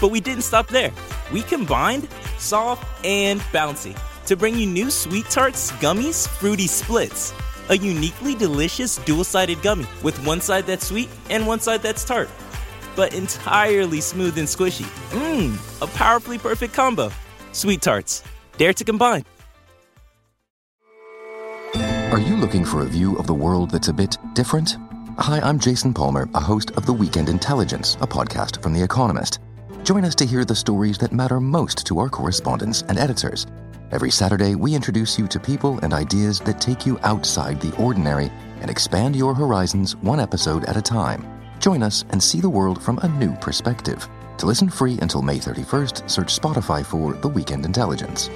But we didn't stop there. We combined soft and bouncy to bring you new Sweet Tarts Gummies Fruity Splits. A uniquely delicious dual sided gummy with one side that's sweet and one side that's tart. But entirely smooth and squishy. Mmm, a powerfully perfect combo. Sweet Tarts. Dare to combine. Are you looking for a view of the world that's a bit different? Hi, I'm Jason Palmer, a host of The Weekend Intelligence, a podcast from The Economist. Join us to hear the stories that matter most to our correspondents and editors. Every Saturday, we introduce you to people and ideas that take you outside the ordinary and expand your horizons one episode at a time. Join us and see the world from a new perspective. To listen free until May 31st, search Spotify for The Weekend Intelligence.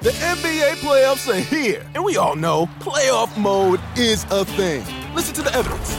The NBA playoffs are here, and we all know playoff mode is a thing. Listen to the evidence.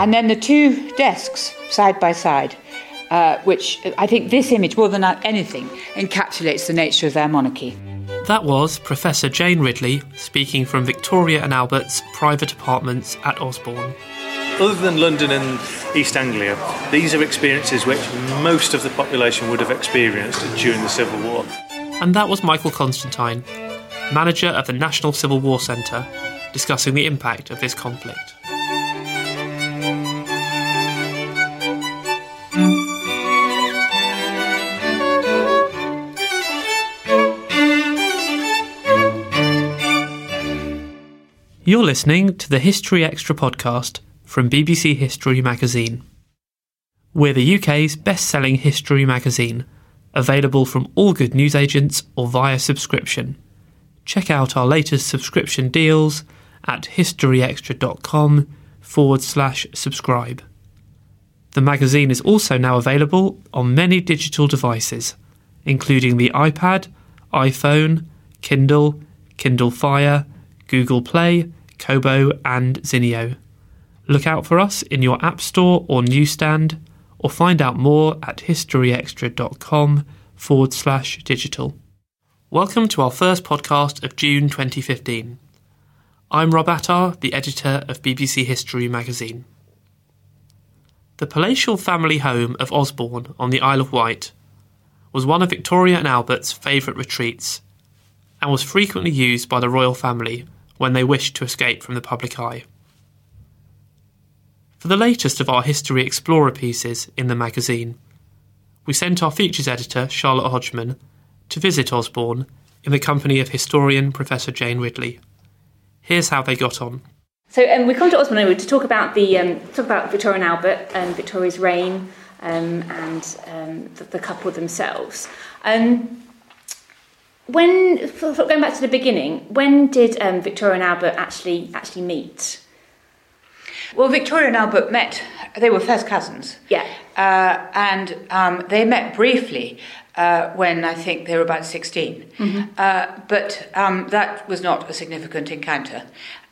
And then the two desks side by side, uh, which I think this image, more than anything, encapsulates the nature of their monarchy. That was Professor Jane Ridley speaking from Victoria and Albert's private apartments at Osborne. Other than London and East Anglia, these are experiences which most of the population would have experienced during the Civil War. And that was Michael Constantine, manager of the National Civil War Centre, discussing the impact of this conflict. You're listening to the History Extra podcast from BBC History magazine. We're the UK's best selling history magazine, available from all good newsagents or via subscription. Check out our latest subscription deals at historyextra.com forward slash subscribe. The magazine is also now available on many digital devices, including the iPad, iPhone, Kindle, Kindle Fire, Google Play, Kobo, and Zinio. Look out for us in your App Store or newsstand, or find out more at historyextra.com forward slash digital. Welcome to our first podcast of June 2015. I'm Rob Attar, the editor of BBC History magazine. The palatial family home of Osborne on the Isle of Wight was one of Victoria and Albert's favourite retreats and was frequently used by the royal family when they wished to escape from the public eye. For the latest of our History Explorer pieces in the magazine, we sent our features editor, Charlotte Hodgman, to visit Osborne in the company of historian Professor Jane Ridley. Here's how they got on. So um, we come to Osborne to talk about the um, talk about Victoria and Albert and Victoria's reign um, and um, the, the, couple themselves. Um, when going back to the beginning, when did um, Victoria and Albert actually actually meet? Well, Victoria and Albert met. They were first cousins. Yeah, uh, and um, they met briefly uh, when I think they were about 16. Mm-hmm. Uh, but um, that was not a significant encounter.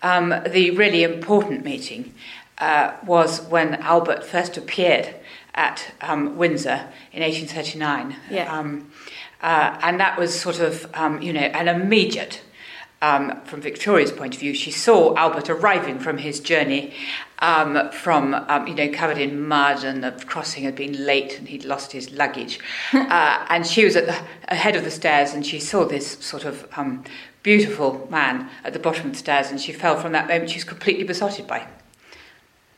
Um, the really important meeting uh, was when Albert first appeared at um, Windsor in 1839. Yeah. Uh, and that was sort of, um, you know, an immediate, um, from Victoria's point of view, she saw Albert arriving from his journey um, from, um, you know, covered in mud and the crossing had been late and he'd lost his luggage. uh, and she was at the head of the stairs and she saw this sort of um, beautiful man at the bottom of the stairs and she fell from that moment. She was completely besotted by him.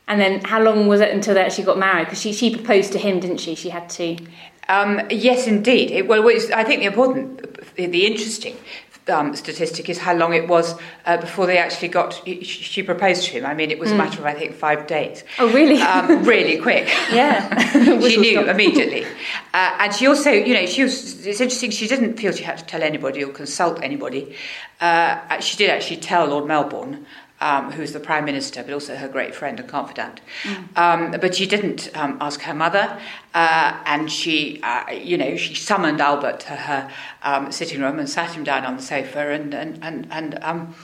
And then how long was it until they actually got married? Because she, she proposed to him, didn't she? She had to. Um, yes, indeed. It, well, I think the important, the, the interesting um, statistic is how long it was uh, before they actually got. She proposed to him. I mean, it was a matter of I think five days. Oh, really? Um, really quick. Yeah. she knew immediately, uh, and she also, you know, she was. It's interesting. She didn't feel she had to tell anybody or consult anybody. Uh, she did actually tell Lord Melbourne um, who's the Prime Minister, but also her great friend and confidant. Mm. Um, but she didn't um, ask her mother, uh, and she, uh, you know, she summoned Albert to her um, sitting room and sat him down on the sofa and, and, and, and um,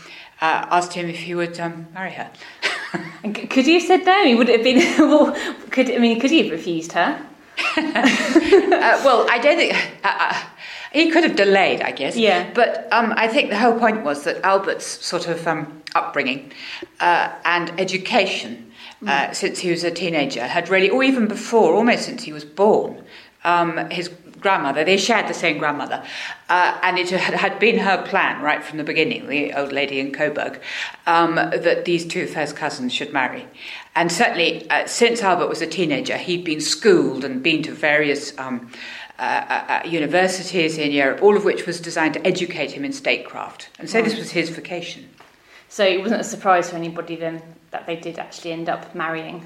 uh, asked him if he would um, marry her. could he have said no? He would have been. well, could I mean? Could he have refused her? Uh, well, I don't think. Uh, uh, he could have delayed, I guess. Yeah. But um, I think the whole point was that Albert's sort of um, upbringing uh, and education uh, mm. since he was a teenager had really, or even before, almost since he was born, um, his grandmother, they shared the same grandmother, uh, and it had, had, been her plan right from the beginning, the old lady in Coburg, um, that these two first cousins should marry. And certainly, uh, since Albert was a teenager, he'd been schooled and been to various um, uh, uh, uh, universities in Europe, all of which was designed to educate him in statecraft. And so this was his vocation. So it wasn't a surprise for anybody then that they did actually end up marrying.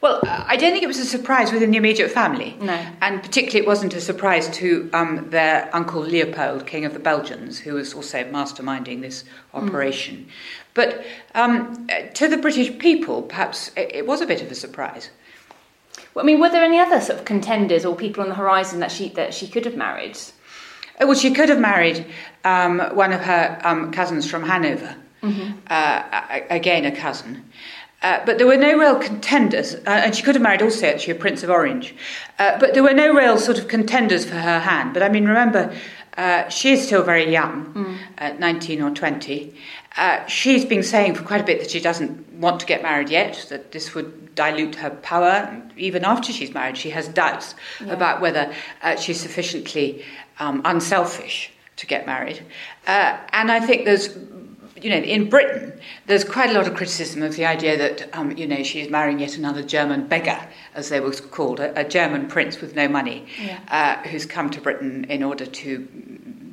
Well, I don't think it was a surprise within the immediate family. No. And particularly, it wasn't a surprise to um, their uncle Leopold, King of the Belgians, who was also masterminding this operation. Mm. But um, to the British people, perhaps it was a bit of a surprise. I mean, were there any other sort of contenders or people on the horizon that she that she could have married? Oh, well, she could have married um, one of her um, cousins from Hanover. Mm-hmm. Uh, again, a cousin. Uh, but there were no real contenders, uh, and she could have married also actually a Prince of Orange. Uh, but there were no real sort of contenders for her hand. But I mean, remember, uh, she is still very young, mm. at 19 or 20. Uh, she's been saying for quite a bit that she doesn't want to get married yet, that this would dilute her power. Even after she's married, she has doubts yeah. about whether uh, she's sufficiently um, unselfish to get married. Uh, and I think there's, you know, in Britain, there's quite a lot of criticism of the idea that, um, you know, she's marrying yet another German beggar, as they were called, a, a German prince with no money, yeah. uh, who's come to Britain in order to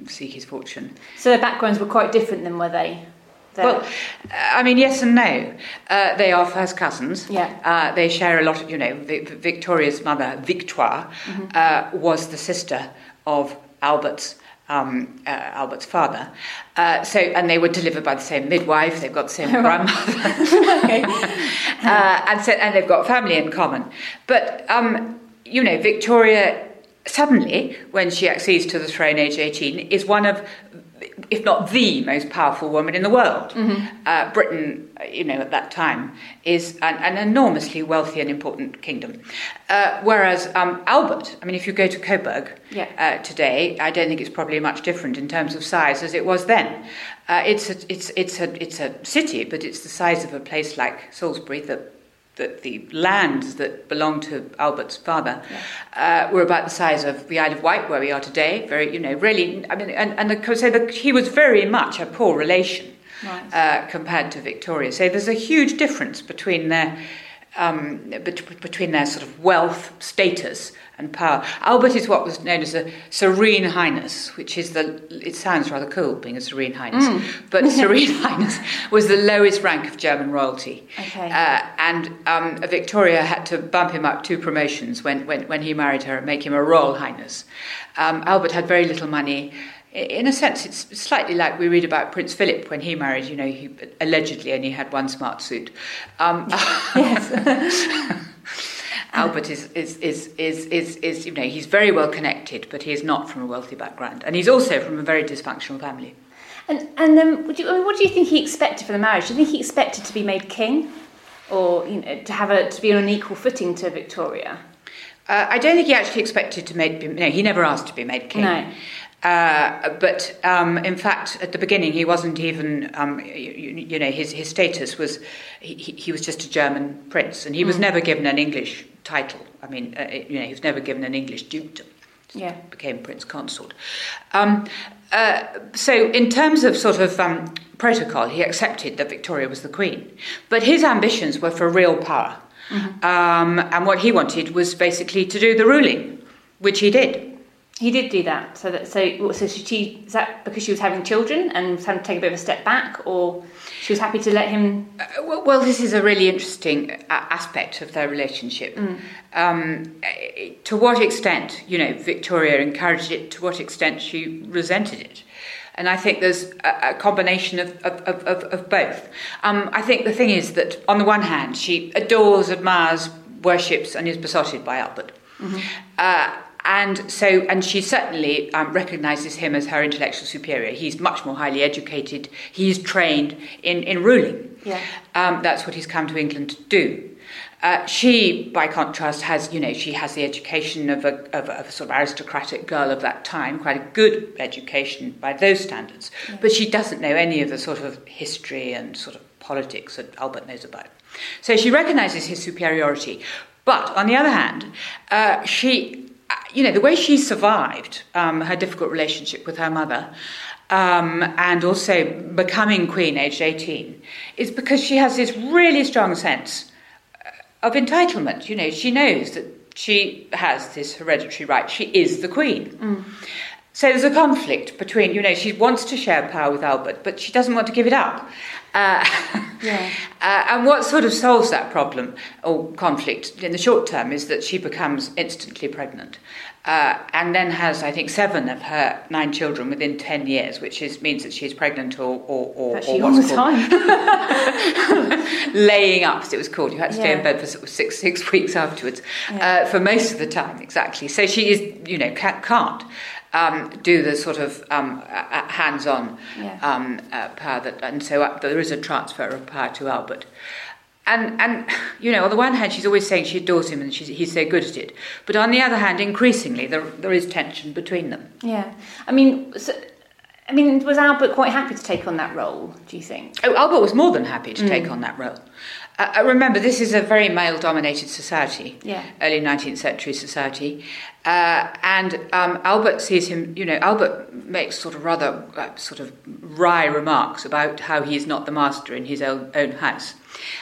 seek his fortune. So their backgrounds were quite different than were they? There. Well, I mean, yes and no. Uh, they are first cousins. Yeah. Uh, they share a lot of, you know, Victoria's mother, Victoire, mm-hmm. uh, was the sister of Albert's. Um, uh, Albert's father, uh, so and they were delivered by the same midwife. They've got the same grandmother, uh, and so and they've got family in common. But um, you know, Victoria suddenly, when she accedes to the throne, age eighteen, is one of if not the most powerful woman in the world. Mm-hmm. Uh, Britain, you know, at that time, is an, an enormously wealthy and important kingdom. Uh, whereas um, Albert, I mean, if you go to Coburg yeah. uh, today, I don't think it's probably much different in terms of size as it was then. Uh, it's, a, it's, it's, a, it's a city, but it's the size of a place like Salisbury that that the lands that belonged to Albert's father yeah. uh, were about the size of the Isle of Wight, where we are today. Very, you know, really. I mean, and, and the, so the, he was very much a poor relation right. uh, compared to Victoria. So there's a huge difference between their um, between their sort of wealth, status, and power. Albert is what was known as a Serene Highness, which is the, it sounds rather cool being a Serene Highness, mm. but Serene Highness was the lowest rank of German royalty. Okay. Uh, and um, Victoria had to bump him up two promotions when, when, when he married her and make him a Royal Highness. Um, Albert had very little money in a sense, it's slightly like we read about Prince Philip when he married. You know, he allegedly only had one smart suit. Um, yes. Albert is, is, is, is, is, is, you know, he's very well connected, but he is not from a wealthy background. And he's also from a very dysfunctional family. And, and um, you, I mean, what do you think he expected for the marriage? Do you think he expected to be made king? or you know, to have a to be on an equal footing to Victoria? Uh, I don't think he actually expected to make. No, he never asked to be made king. No. Uh, but um, in fact, at the beginning, he wasn't even, um, you, you, know, his, his status was, he, he was just a German prince, and he was Mm. never given an English title. I mean, uh, you know, he was never given an English dukedom. Yeah. Became prince consort. Um, uh, so, in terms of sort of um, protocol, he accepted that Victoria was the queen, but his ambitions were for real power, um, and what he wanted was basically to do the ruling, which he did. He did do that. So that so what- so she is that because she was having children and was having to take a bit of a step back, or she was happy to let him. Uh, well, well, this is a really interesting uh, aspect of their relationship. Um, eh, to what extent, you know, Victoria encouraged it, to what extent she resented it. And I think there's a, a combination of, of, of, of, of both. Um, I think the thing is that, on the one hand, she adores, admires, worships, and is besotted by Albert. Uh, and so, and she certainly um, recognises him as her intellectual superior. He's much more highly educated. He's trained in, in ruling. Yeah. Um, that's what he's come to England to do. Uh, she, by contrast, has you know she has the education of a, of, a, of a sort of aristocratic girl of that time, quite a good education by those standards. But she doesn't know any of the sort of history and sort of politics that Albert knows about. So she recognises his superiority. But on the other hand, uh, she, you know, the way she survived um, her difficult relationship with her mother. Um, and also becoming queen aged 18 is because she has this really strong sense of entitlement. You know, she knows that she has this hereditary right. She is the queen. So there's a conflict between, you know, she wants to share power with Albert, but she doesn't want to give it up. Uh, Yeah. uh, and what sort of solves that problem or conflict in the short term is that she becomes instantly pregnant. Uh, and then has, I think, seven of her nine children within 10 years, which is, means that she's pregnant or, or, or, Actually, or all the time. laying up, as it was called. You had to stay in bed for sort of six six weeks afterwards, uh, for most of the time, exactly. So she is, you know, ca- can't um, do the sort of um, uh, hands-on Yeah. um, uh, power that, and so uh, there is a transfer of power to Albert. And, and you know, on the one hand, she's always saying she adores him and he's so good at it. But on the other hand, increasingly, there, there is tension between them. yeah. I mean, so, I mean, was Albert quite happy to take on that role? Do you think? Oh, Albert was more than happy to take on that role. Uh, uh, remember, this is a very male dominated society, Yeah. early 19th century society. Uh, and um, Albert sees him, you know, Albert makes sort of rather uh, sort of wry remarks about how he is not the master in his own, own house.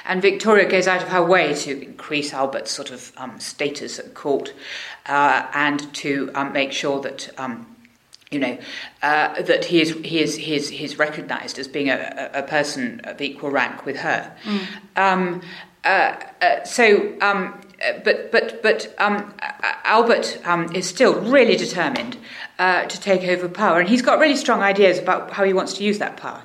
And Victoria goes out of her way to increase Albert's sort of um, status at court uh, and to um, make sure that. You know, uh, that he is, he is, he is, he is recognised as being a, a, person of equal rank with her. Um, uh, uh, so, um, uh, but, but, but um, uh, Albert um, is still really determined uh, to take over power, and he's got really strong ideas about how he wants to use that power.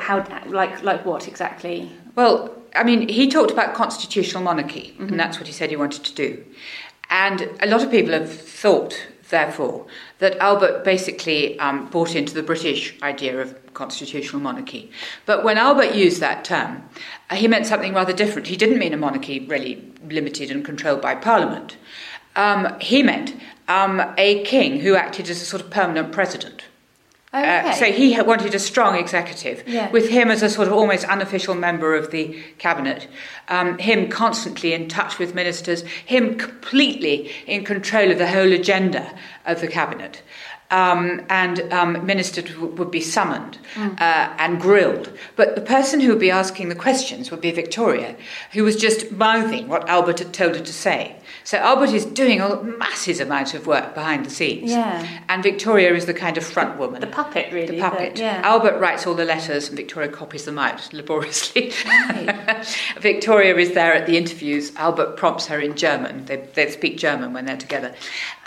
How, like, like what exactly? Well, I mean, he talked about constitutional monarchy, and that's what he said he wanted to do. And a lot of people have thought, therefore, that Albert basically um, bought into the British idea of constitutional monarchy. But when Albert used that term, uh, he meant something rather different. He didn't mean a monarchy really limited and controlled by Parliament. Um, he meant um, a king who acted as a sort of permanent president. Okay. Uh, so he wanted a strong executive, Yeah. with him as a sort of almost unofficial member of the cabinet, um, him constantly in touch with ministers, him completely in control of the whole agenda of the cabinet. Um, and um, ministers w- would be summoned uh, and grilled. But the person who would be asking the questions would be Victoria, who was just mouthing what Albert had told her to say. So Albert is doing a massive amount of work behind the scenes. Yeah. And Victoria is the kind of front woman. the puppet, really. The puppet. yeah. Albert writes all the letters and Victoria copies them out laboriously. Victoria is there at the interviews. Albert prompts her in German. They, they speak German when they're together.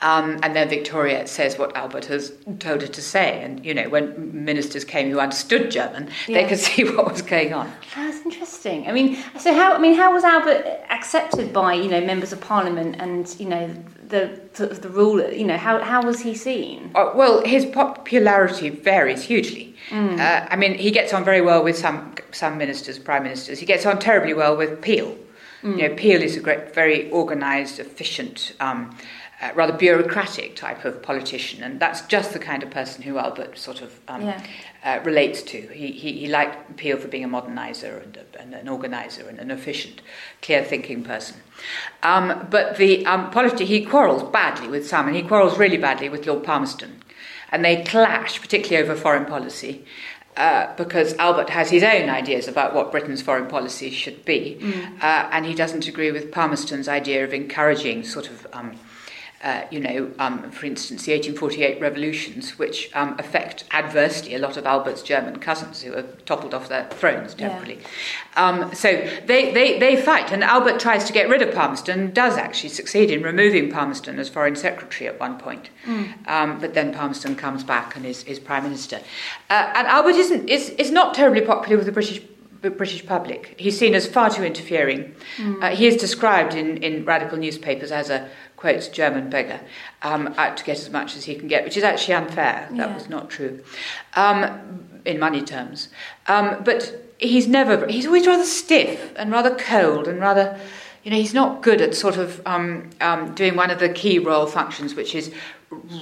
Um, and then Victoria says what Albert has told her to say. And, you know, when ministers came who understood German, Yeah. they could see what was going on. That's interesting. I mean, so how? I mean, how was Albert accepted by you know members of Parliament and you know the sort of the ruler? You know, how how was he seen? Uh, well, his popularity varies hugely. Mm. Uh, I mean, he gets on very well with some some ministers, prime ministers. He gets on terribly well with Peel. Mm. You know, Peel is a great, very organised, efficient, um, uh, rather bureaucratic type of politician, and that's just the kind of person who Albert sort of um, Yeah. uh, relates to. He, he, he liked Peel for being a moderniser and, and an organiser and an efficient, clear-thinking person. Um, but the um, politi- he quarrels badly with some, and he quarrels really badly with Lord Palmerston. And they clash, particularly over foreign policy, uh, because Albert has his own ideas about what Britain's foreign policy should be, uh, and he doesn't agree with Palmerston's idea of encouraging sort of um, uh, you know, um, for instance, the 1848 revolutions, which um, affect adversely a lot of Albert's German cousins who are toppled off their thrones Yeah. temporarily. Um, so they, they, they fight, and Albert tries to get rid of Palmerston, does actually succeed in removing Palmerston as foreign secretary at one point. Um, but then Palmerston comes back and is, is prime minister. Uh, and Albert isn't, is, is not terribly popular with the British British public. He's seen as far too interfering. Uh, he is described in, in radical newspapers as a, quote, German beggar, um, out to get as much as he can get, which is actually unfair. That Yeah. was not true, um, in money terms. Um, but he's never, he's always rather stiff and rather cold and rather, you know, he's not good at sort of um, um, doing one of the key role functions, which is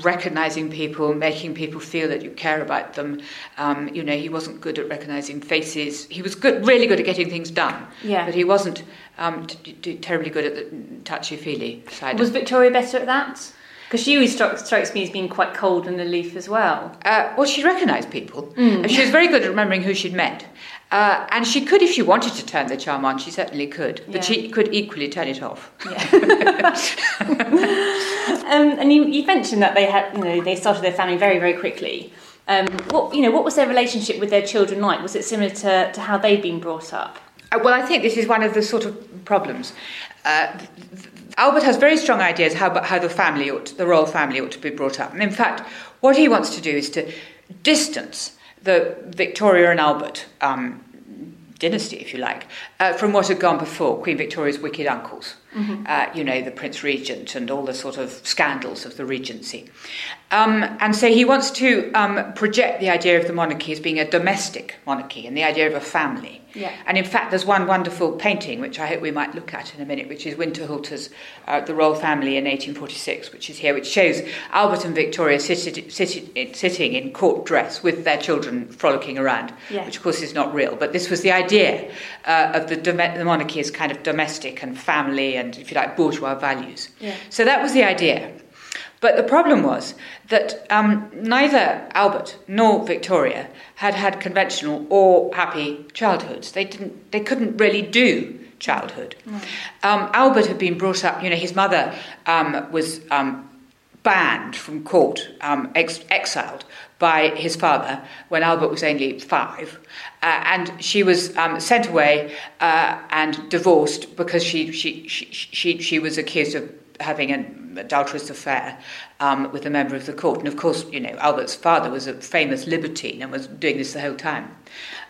recognizing people, making people feel that you care about them. Um, you know, he wasn't good at recognizing faces. He was good, really good at getting things done. Yeah. But he wasn't um, t- t- terribly good at the touchy-feely side. Was Victoria better at that? Because she always struck, strikes me as being quite cold and aloof as well. Uh, well, she recognised people. And she was very good at remembering who she'd met. Uh, and she could, if she wanted to turn the charm on, she certainly could. But Yeah. she could equally turn it off. Um, and you, you mentioned that they had, you know, they started their family very, very quickly. Um, what, you know, what was their relationship with their children like? Was it similar to, to how they'd been brought up? Uh, well, I think this is one of the sort of problems. Uh, Albert has very strong ideas how, how the family ought, the royal family ought to be brought up. And in fact, what he wants to do is to distance the Victoria and Albert um, dynasty, if you like, uh, from what had gone before, Queen Victoria's wicked uncles. Uh, you know, the Prince Regent and all the sort of scandals of the Regency. Um, and so he wants to um, project the idea of the monarchy as being a domestic monarchy and the idea of a family. Yeah. And in fact, there's one wonderful painting which I hope we might look at in a minute, which is Winterhalter's uh, The Royal Family in 1846, which is here, which shows Albert and Victoria sitted, sitted, sitting in court dress with their children frolicking around, Yeah. which of course is not real. But this was the idea uh, of the, dome- the monarchy as kind of domestic and family and, if you like, bourgeois values. Yeah. So that was the idea. But the problem was that um, neither Albert nor Victoria had had conventional or happy childhoods. They didn't. They couldn't really do childhood. Um, Albert had been brought up. You know, his mother um, was um, banned from court, um, ex- exiled by his father when Albert was only five, uh, and she was um, sent away uh, and divorced because she she, she she she was accused of having an adulterous affair um, with a member of the court. And of course, you know, Albert's father was a famous libertine and was doing this the whole time.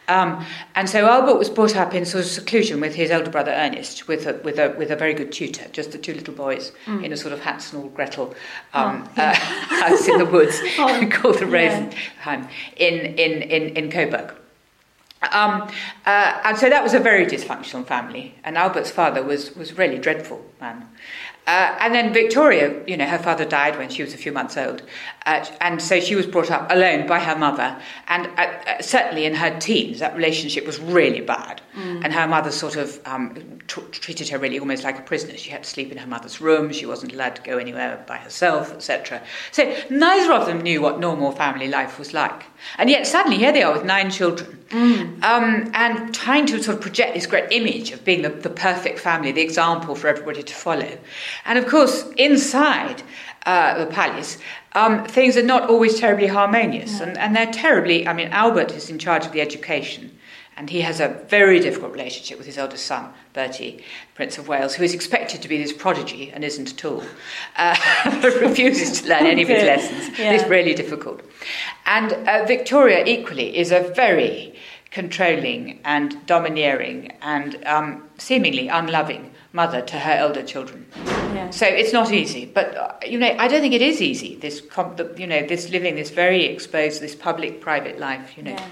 Um, and so Albert was brought up in sort of seclusion with his elder brother Ernest, with a, with a, with a very good tutor, just the two little boys in a sort of Hansel and Gretel um, uh, house in the woods called the yeah. Rosenheim in, in, in, in Coburg. Um, uh, and so that was a very dysfunctional family, and Albert's father was, was really dreadful man. Uh, and then Victoria, you know, her father died when she was a few months old, uh, and so she was brought up alone by her mother. And uh, uh, certainly in her teens, that relationship was really bad. And her mother sort of um, t- treated her really almost like a prisoner. She had to sleep in her mother's room. She wasn't allowed to go anywhere by herself, etc. So neither of them knew what normal family life was like. And yet suddenly here they are with nine children, um, and trying to sort of project this great image of being the, the perfect family, the example for everybody to follow. And of course, inside uh, the palace, um, things are not always terribly harmonious, and, and they're terribly. I mean, Albert is in charge of the education, And he has a very difficult relationship with his eldest son, Bertie, Prince of Wales, who is expected to be this prodigy and isn't at all. Uh, refuses to learn any of his lessons. Yeah. It's really difficult. And uh, Victoria, equally, is a very controlling and domineering and um, seemingly unloving mother to her elder children. Yeah. So it's not easy, but uh, you know, I don't think it is easy. This, you know, this living this very exposed, this public-private life. You know, Yeah.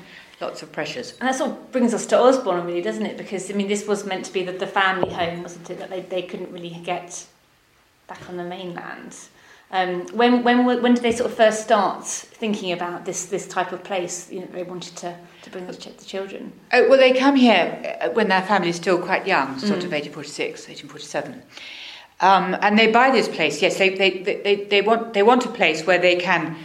lots of pressures. And that sort of brings us to Osborne, really, doesn't it? Because I mean, this was meant to be the, the family home, wasn't it? That they, they couldn't really get back on the mainland. Um, when when when did they sort of first start thinking about this this type of place? You know, they wanted to, to bring the, ch- the children. Oh, well, they come here uh, when their family is still quite young, sort of 1846, 1847. Um, and they buy this place. Yes, they, they, they, they, they, want, they want a place where they can,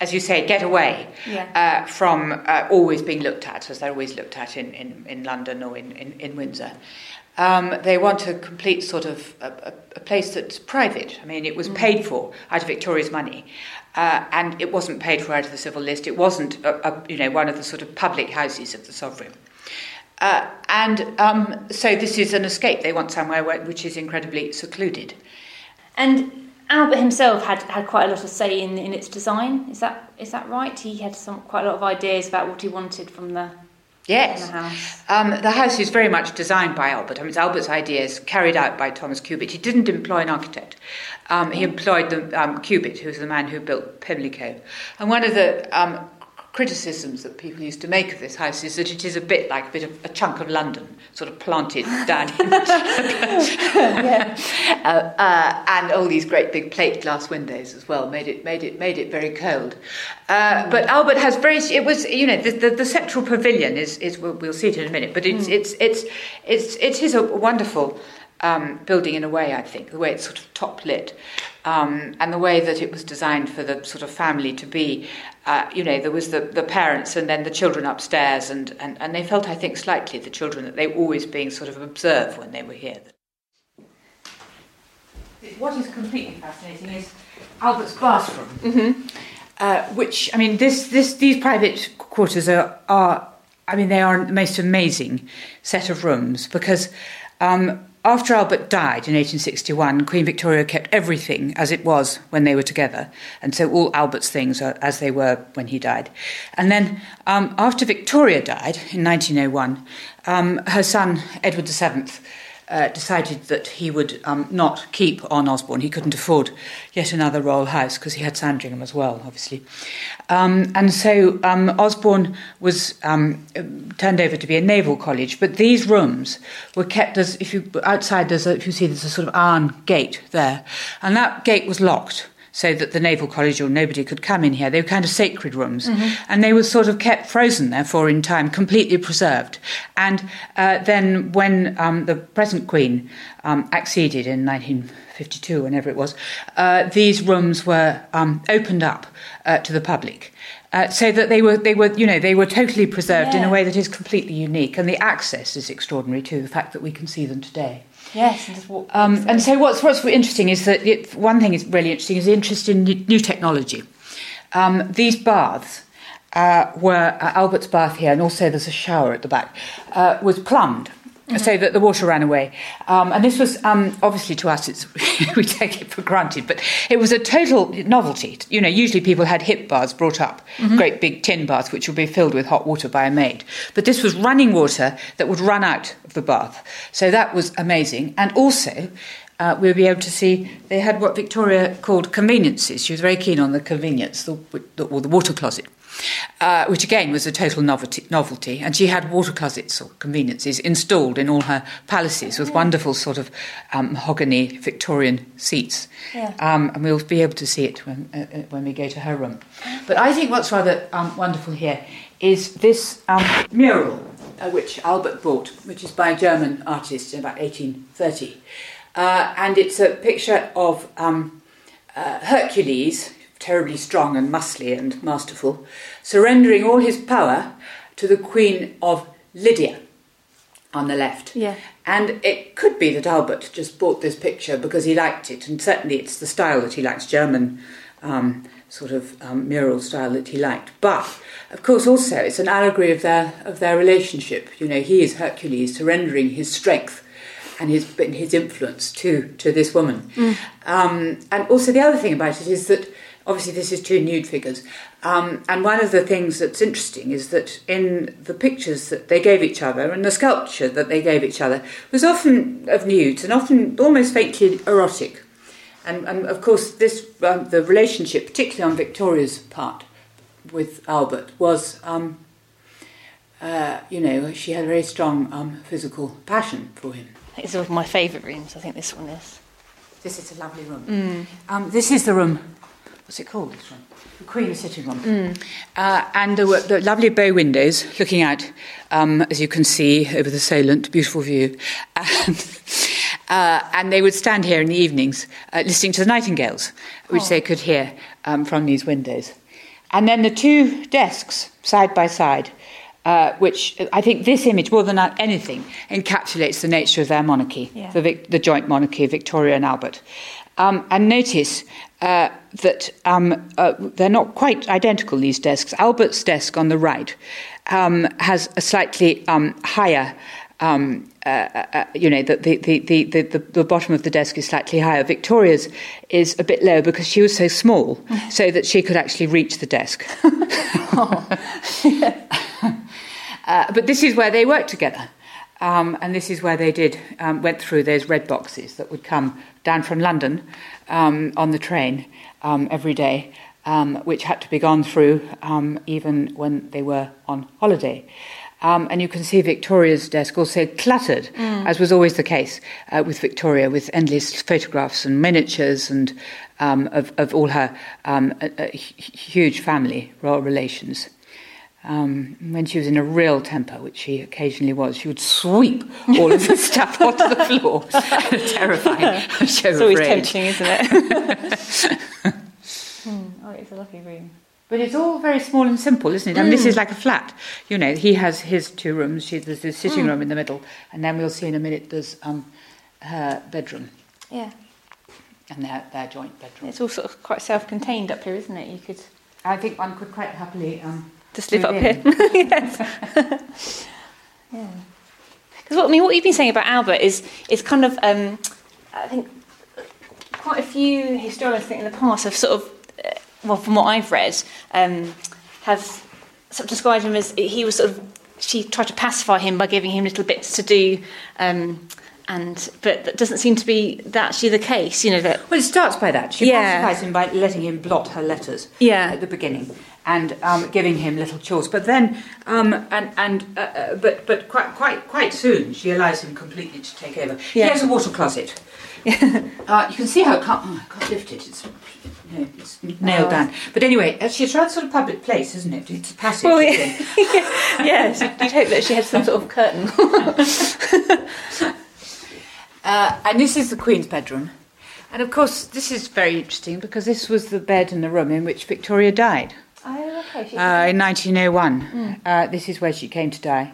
as you say, get away Yeah. uh, from uh, always being looked at, as they're always looked at in, in, in London or in, in, in Windsor. Um, they want a complete sort of a, a, a place that's private. I mean, it was paid for out of Victoria's money, uh, and it wasn't paid for out of the civil list. It wasn't, a, a, you know, one of the sort of public houses of the sovereign. Uh, and um, so this is an escape. They want somewhere where, which is incredibly secluded. And Albert himself had, had quite a lot of say in, in its design. Is that is that right? He had some quite a lot of ideas about what he wanted from the Yes. the house. Um, the house is very much designed by Albert. I mean, it's Albert's ideas carried out by Thomas Cubitt. He didn't employ an architect. Um, he employed the, um, Cubitt, who was the man who built Pimlico. And one of the um, criticisms that people used to make of this house is that it is a bit like a bit of a chunk of London, sort of planted down in uh, uh, and all these great big plate glass windows as well made it made it made it very cold. Uh, but Albert has very it was you know the, the, the central pavilion is is we'll, we'll see it in a minute, but it's it's it's it's it is a wonderful. Um, building in a way, I think, the way it's sort of top lit, um, and the way that it was designed for the sort of family to be. Uh, you know, there was the, the parents and then the children upstairs, and, and, and they felt, I think, slightly the children that they were always being sort of observed when they were here. What is completely fascinating is Albert's bathroom, uh, which I mean, this, this, these private quarters are, are, I mean, they are the most amazing set of rooms because um, after Albert died in 1861, Queen Victoria kept everything as it was when they were together, and so all Albert's things are as they were when he died. And then um, after Victoria died in 1901, um, her son Edward VII uh, decided that he would um, not keep on Osborne. He couldn't afford yet another royal house because he had Sandringham as well, obviously. Um, and so um, Osborne was um, turned over to be a naval college, but these rooms were kept as if you outside. There's a, if you see, there's a sort of iron gate there, and that gate was locked so that the naval college or nobody could come in here. They were kind of sacred rooms, and they were sort of kept frozen, therefore, in time, completely preserved. And uh, then, when um, the present queen um, acceded in 1952, whenever it was, uh, these rooms were um, opened up uh, to the public. Uh, so that they were, they were, you know, they were totally preserved in a way that is completely unique, and the access is extraordinary too. The fact that we can see them today. Yes, and just walk. Um, and so, what's what's interesting is that it, one thing is really interesting is the interest in new technology. Um, these baths uh, were uh, Albert's bath here, and also there's a shower at the back, uh, was plumbed. So that the water ran away, um, and this was um, obviously to us it's we take it for granted, but it was a total novelty. You know, usually people had hip baths brought up, great big tin baths which would be filled with hot water by a maid, but this was running water that would run out of the bath. So that was amazing, and also uh, we'll be able to see they had what Victoria called conveniences. She was very keen on the convenience, the, the, or the water closet, uh, which again was a total novelty, novelty. And she had water closets or conveniences installed in all her palaces with wonderful sort of um, mahogany Victorian seats. Yeah. Um, and we'll be able to see it when, uh, uh, when we go to her room. But I think what's rather um, wonderful here is this um, mural, uh, which Albert bought, which is by a German artist in about 1830. Uh, and it's a picture of um, uh, Hercules, terribly strong and muscly and masterful, surrendering all his power to the Queen of Lydia on the left. Yeah. And it could be that Albert just bought this picture because he liked it, and certainly it's the style that he likes German um, sort of um, mural style that he liked. But of course, also it's an allegory of their of their relationship. You know, he is Hercules surrendering his strength and his his influence to to this woman. Mm. Um, and also the other thing about it is that obviously this is two nude figures. Um, and one of the things that's interesting is that in the pictures that they gave each other and the sculpture that they gave each other was often of nudes and often almost faintly erotic. And, and of course, this um, the relationship, particularly on Victoria's part with Albert, was um, uh, you know she had a very strong um, physical passion for him. It's one of my favourite rooms. I think this one is. This is a lovely room. Mm. Um, this is the room. What's it called? This room, the Queen's sitting room. Mm. Uh, and there were the lovely bow windows looking out, um, as you can see, over the Solent. Beautiful view. And, uh, and they would stand here in the evenings uh, listening to the nightingales, which oh. they could hear um, from these windows. And then the two desks side by side, uh, which I think this image, more than anything, encapsulates the nature of their monarchy, yeah. the, the, joint monarchy of Victoria and Albert. Um, and notice uh, that um, uh, they're not quite identical, these desks. Albert's desk on the right um, has a slightly um, higher um, uh, uh, uh, you know, the, the, the, the, the bottom of the desk is slightly higher. Victoria's is a bit lower because she was so small, so that she could actually reach the desk. oh. uh, but this is where they worked together. Um, and this is where they did um, went through those red boxes that would come down from London um, on the train um, every day, um, which had to be gone through um, even when they were on holiday. Um, and you can see Victoria's desk also cluttered, mm. as was always the case uh, with Victoria, with endless photographs and miniatures and um, of, of, all her um, a, a huge family, royal relations. Um, when she was in a real temper, which she occasionally was, she would sweep all of the stuff onto the floor. Terrifying. It's always tempting, isn't it? mm. Oh, it's a lovely room. But it's all very small and simple, isn't it? I mean, this is mm. like a flat. You know, he has his two rooms. She, there's the sitting mm. room in the middle, and then we'll see in a minute there's um, her bedroom. Yeah. And their, their joint bedroom. It's all sort of quite self-contained up here, isn't it? You could. I think one could quite happily um, just live up here. yes. yeah. Because what I mean, what you've been saying about Albert is is kind of um, I think quite a few historians think in the past have sort of well, from what I've read, um, have sort of described him as he was sort of she tried to pacify him by giving him little bits to do. Um, and but that doesn't seem to be that actually the case, you know. That well, it starts by that. She yeah. pacifies him by letting him blot her letters. Yeah. at the beginning, and um, giving him little chores. But then, um, and and uh, uh, but but quite quite quite soon, she allows him completely to take over. Yeah. He has a water closet. uh, you can see how I can't, oh, I can't lift it. It's no, it's nailed down. But anyway, it's a sort of public place, isn't it? It's a passage. Well, yeah. yes, you'd hope that she had some sort of curtain. uh, and this is the Queen's bedroom. And of course, this is very interesting because this was the bed in the room in which Victoria died. Oh, okay. Uh, in 1901. Mm. Uh, this is where she came to die.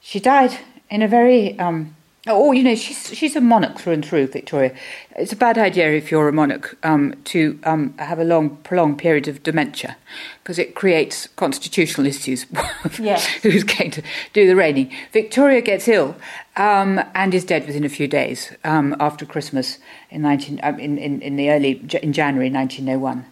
She died in a very um, Oh, you know, she's she's a monarch through and through, Victoria. It's a bad idea if you're a monarch um, to um, have a long, prolonged period of dementia, because it creates constitutional issues. yes. Who's going to do the reigning? Victoria gets ill um, and is dead within a few days um, after Christmas in, 19, um, in, in, in the early in January 1901.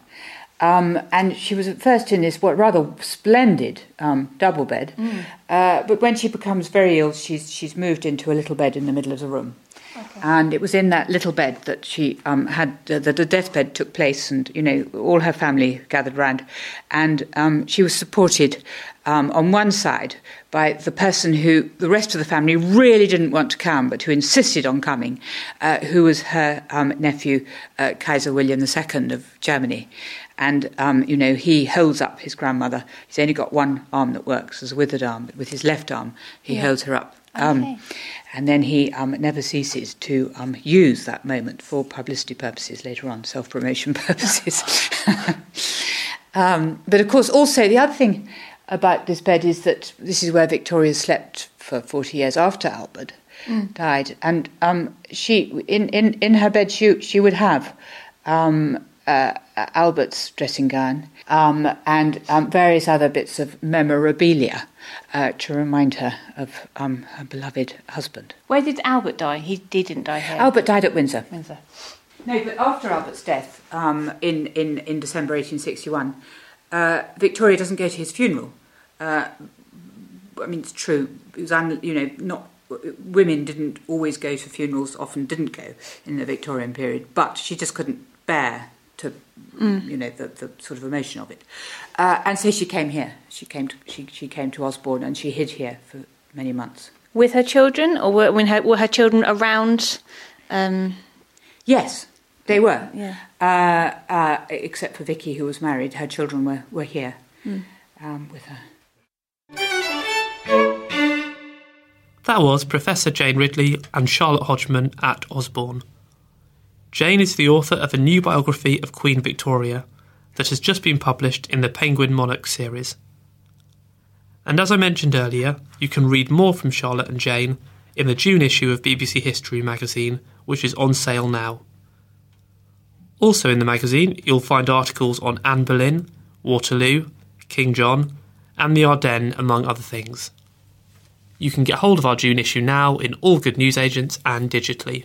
Um, and she was at first in this what rather splendid um, double bed, mm. uh, but when she becomes very ill, she's she's moved into a little bed in the middle of the room, okay. and it was in that little bed that she um, had uh, the, the deathbed took place, and you know all her family gathered round, and um, she was supported um, on one side by the person who the rest of the family really didn't want to come, but who insisted on coming, uh, who was her um, nephew, uh, Kaiser William II of Germany. And, um, you know, he holds up his grandmother. He's only got one arm that works as a withered arm, but with his left arm, he yeah. holds her up. Um, okay. And then he um, never ceases to um, use that moment for publicity purposes later on, self promotion purposes. Um, but of course, also, the other thing about this bed is that this is where Victoria slept for 40 years after Albert mm. died. And um, she, in, in, in her bed, she, she would have um, uh, Albert's dressing gown um, and um, various other bits of memorabilia uh, to remind her of um, her beloved husband. Where did Albert die? He, he didn't die here. Albert died at Windsor. Windsor. No, but after Albert's death um, in, in, in December 1861, uh, Victoria doesn't go to his funeral. Uh, I mean, it's true. It was, un, you know, not women didn't always go to funerals. Often didn't go in the Victorian period, but she just couldn't bear to, mm. you know, the, the sort of emotion of it. Uh, and so she came here. She came to she, she came to Osborne, and she hid here for many months with her children, or were, when her, were her children around? Um... Yes, they were. Yeah. Uh, uh, except for Vicky, who was married, her children were were here mm. um, with her. That was Professor Jane Ridley and Charlotte Hodgman at Osborne. Jane is the author of a new biography of Queen Victoria that has just been published in the Penguin Monarch series. And as I mentioned earlier, you can read more from Charlotte and Jane in the June issue of BBC History magazine, which is on sale now. Also in the magazine, you'll find articles on Anne Boleyn, Waterloo, King John, and the Ardennes, among other things. You can get hold of our June issue now in all good newsagents and digitally.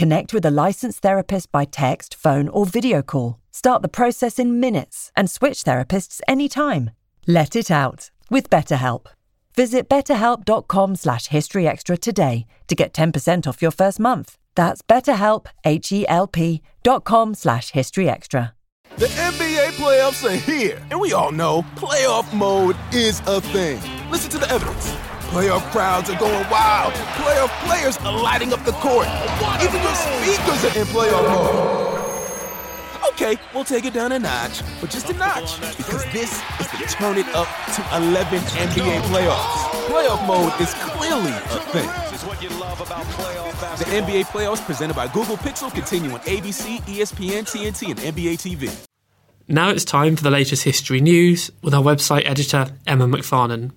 Connect with a licensed therapist by text, phone, or video call. Start the process in minutes and switch therapists anytime. Let it out with BetterHelp. Visit betterhelp.com slash historyextra today to get 10% off your first month. That's betterhelp, H-E-L-P dot com slash historyextra. The NBA playoffs are here, and we all know playoff mode is a thing. Listen to the evidence. Playoff crowds are going wild. Playoff players are lighting up the court. Even your speakers are in playoff mode. Okay, we'll take it down a notch, but just a notch, because this is the turn it up to 11 NBA playoffs. Playoff mode is clearly a thing. The NBA playoffs presented by Google Pixel continue on ABC, ESPN, TNT, and NBA TV. Now it's time for the latest history news with our website editor, Emma McFarnon.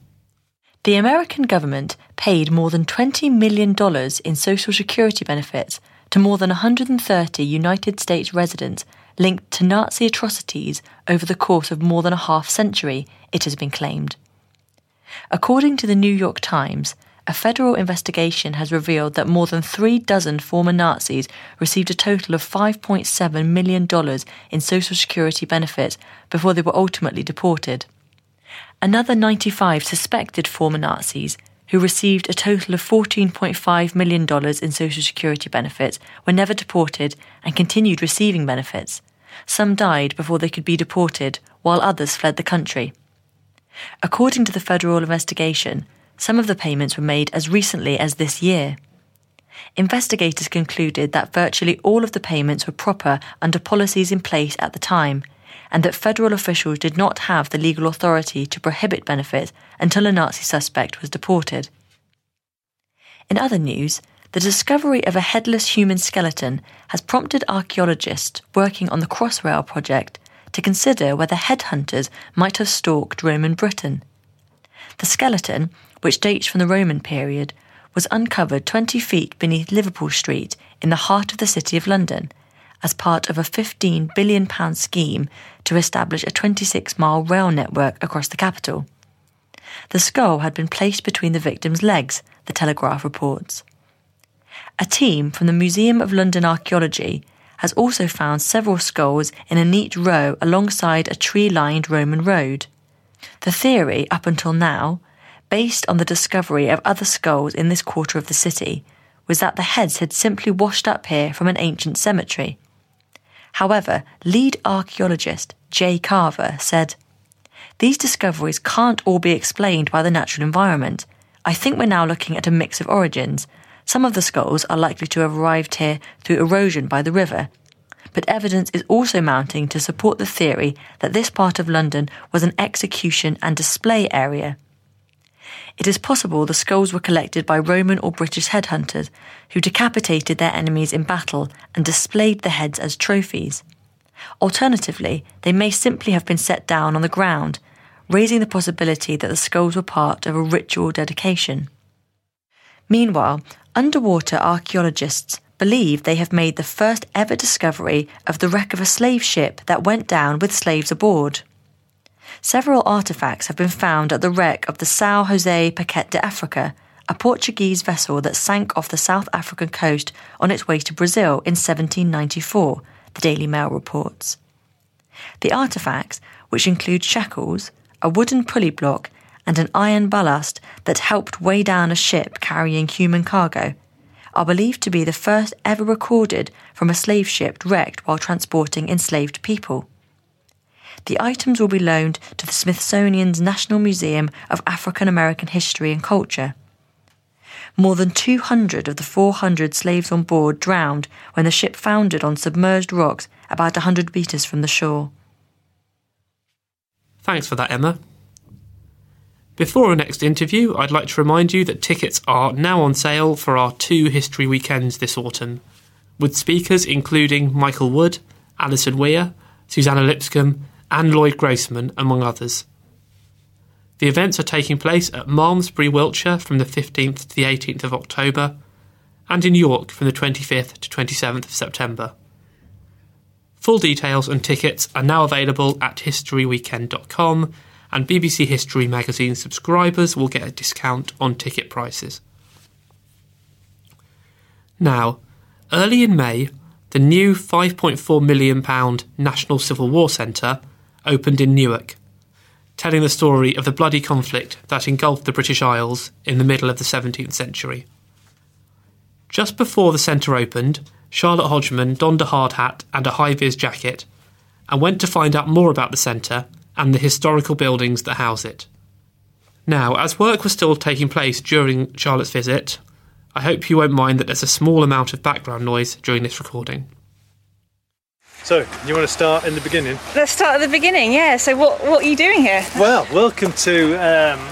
The American government paid more than $20 million in Social Security benefits to more than 130 United States residents linked to Nazi atrocities over the course of more than a half century, it has been claimed. According to the New York Times, a federal investigation has revealed that more than three dozen former Nazis received a total of $5.7 million in Social Security benefits before they were ultimately deported. Another 95 suspected former Nazis, who received a total of $14.5 million in Social Security benefits, were never deported and continued receiving benefits. Some died before they could be deported, while others fled the country. According to the federal investigation, some of the payments were made as recently as this year. Investigators concluded that virtually all of the payments were proper under policies in place at the time and that federal officials did not have the legal authority to prohibit benefits until a Nazi suspect was deported. In other news, the discovery of a headless human skeleton has prompted archaeologists working on the Crossrail project to consider whether headhunters might have stalked Roman Britain. The skeleton, which dates from the Roman period, was uncovered 20 feet beneath Liverpool Street in the heart of the City of London as part of a £15 billion scheme to establish a 26 mile rail network across the capital. The skull had been placed between the victim's legs, the Telegraph reports. A team from the Museum of London Archaeology has also found several skulls in a neat row alongside a tree lined Roman road. The theory, up until now, based on the discovery of other skulls in this quarter of the city, was that the heads had simply washed up here from an ancient cemetery. However, lead archaeologist Jay Carver said, These discoveries can't all be explained by the natural environment. I think we're now looking at a mix of origins. Some of the skulls are likely to have arrived here through erosion by the river. But evidence is also mounting to support the theory that this part of London was an execution and display area. It is possible the skulls were collected by Roman or British headhunters who decapitated their enemies in battle and displayed the heads as trophies. Alternatively, they may simply have been set down on the ground, raising the possibility that the skulls were part of a ritual dedication. Meanwhile, underwater archaeologists believe they have made the first ever discovery of the wreck of a slave ship that went down with slaves aboard several artefacts have been found at the wreck of the São José Paquete de Africa, a Portuguese vessel that sank off the South African coast on its way to Brazil in 1794, the Daily Mail reports. The artefacts, which include shackles, a wooden pulley block, and an iron ballast that helped weigh down a ship carrying human cargo, are believed to be the first ever recorded from a slave ship wrecked while transporting enslaved people the items will be loaned to the Smithsonian's National Museum of African American History and Culture. More than 200 of the 400 slaves on board drowned when the ship foundered on submerged rocks about 100 metres from the shore. Thanks for that, Emma. Before our next interview, I'd like to remind you that tickets are now on sale for our two history weekends this autumn, with speakers including Michael Wood, Alison Weir, Suzannah Lipscomb, and Lloyd Grossman, among others. The events are taking place at Malmesbury, Wiltshire from the 15th to the 18th of October, and in York from the 25th to 27th of September. Full details and tickets are now available at historyweekend.com, and BBC History magazine subscribers will get a discount on ticket prices. Now, early in May, the new £5.4 million National Civil War Centre opened in Newark, telling the story of the bloody conflict that engulfed the British Isles in the middle of the 17th century. Just before the centre opened, Charlotte Hodgman donned a hard hat and a high vis jacket and went to find out more about the centre and the historical buildings that house it. Now, as work was still taking place during Charlotte's visit, I hope you won't mind that there's a small amount of background noise during this recording. So, you want to start in the beginning? Let's start at the beginning, yeah. So, what, what are you doing here? Well, welcome to um,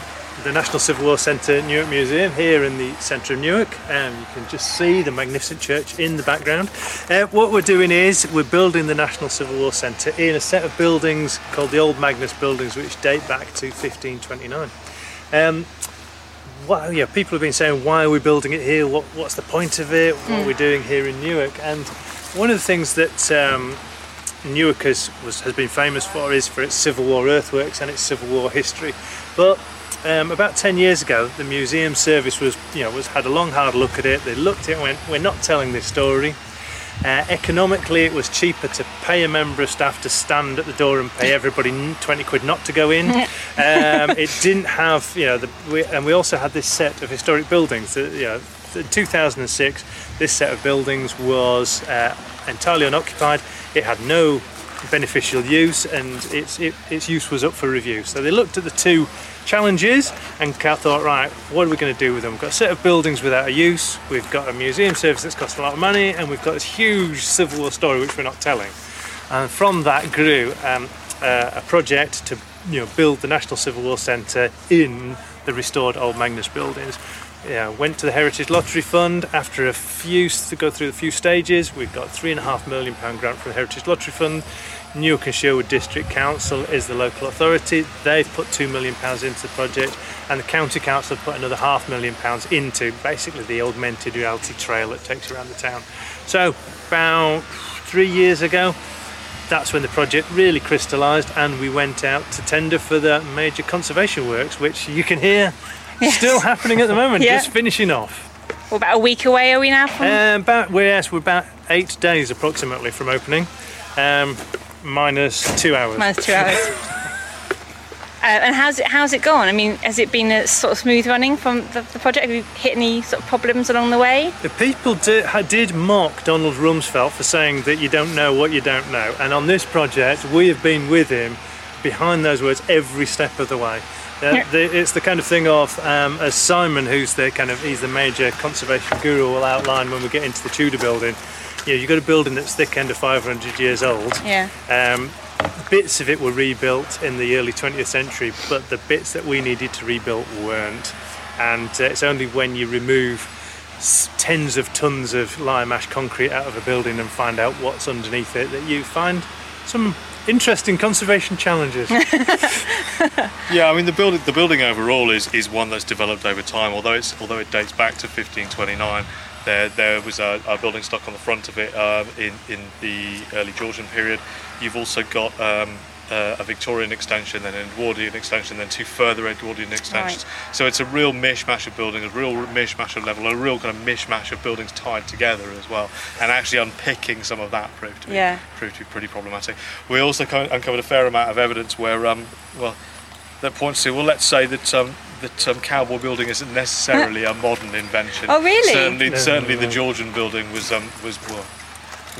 the National Civil War Centre Newark Museum here in the centre of Newark. Um, you can just see the magnificent church in the background. Uh, what we're doing is we're building the National Civil War Centre in a set of buildings called the Old Magnus buildings, which date back to 1529. Um, well, yeah, people have been saying, why are we building it here? What, what's the point of it? What mm. are we doing here in Newark? And one of the things that um, Newark has, was, has been famous for is for its Civil War earthworks and its Civil War history. But um, about 10 years ago, the museum service was, you know, was had a long hard look at it. They looked at it and went, we're not telling this story. Uh, economically, it was cheaper to pay a member of staff to stand at the door and pay everybody 20 quid not to go in. um, it didn't have, you know, the, we, and we also had this set of historic buildings. That, you know, in 2006, this set of buildings was uh, entirely unoccupied. It had no beneficial use and its, it, its use was up for review. So they looked at the two challenges and thought, right, what are we going to do with them? We've got a set of buildings without a use, we've got a museum service that's cost a lot of money, and we've got this huge Civil War story which we're not telling. And from that grew um, uh, a project to you know build the National Civil War Centre in the restored Old Magnus buildings yeah, went to the Heritage Lottery Fund after a few to go through a few stages. We've got three and a half million pound grant from the Heritage Lottery Fund. Newark and Sherwood District Council is the local authority. They've put two million pounds into the project, and the county council have put another half million pounds into basically the augmented reality trail that takes around the town. So about three years ago, that's when the project really crystallised, and we went out to tender for the major conservation works, which you can hear Yes. still happening at the moment, Yeah. just finishing off. Well, about a week away are we now from? Um, about we're, yes, we're about eight days approximately from opening, um, minus two hours. Minus two hours. Uh, and how's it how's it gone? I mean, has it been a sort of smooth running from the, the project? Have you hit any sort of problems along the way? The people did, did mock Donald Rumsfeld for saying that you don't know what you don't know, and on this project, we have been with him behind those words every step of the way. Uh, the, it's the kind of thing of, um, as Simon, who's the kind of he's the major conservation guru, will outline when we get into the Tudor building. You know, you've got a building that's thick end of 500 years old. Yeah. Um, bits of it were rebuilt in the early 20th century, but the bits that we needed to rebuild weren't. And uh, it's only when you remove tens of tons of lime ash concrete out of a building and find out what's underneath it that you find some interesting conservation challenges. Yeah, I mean the building the building overall is, is one that's developed over time. Although it's although it dates back to 1529, there there was a, a building stock on the front of it um, in in the early Georgian period. You've also got um, uh, a Victorian extension, then an Edwardian extension, then two further Edwardian extensions. So it's a real mishmash of buildings, a real mishmash of level, a real kind of mishmash of buildings tied together as well. And actually unpicking some of that proved to be Yeah. proved to be pretty problematic. We also co- uncovered a fair amount of evidence where, um, well, that points to well, let's say that um, that um, cowboy building isn't necessarily a modern invention. Oh, really? Certainly, No, certainly no, the no. Georgian building was um, was well,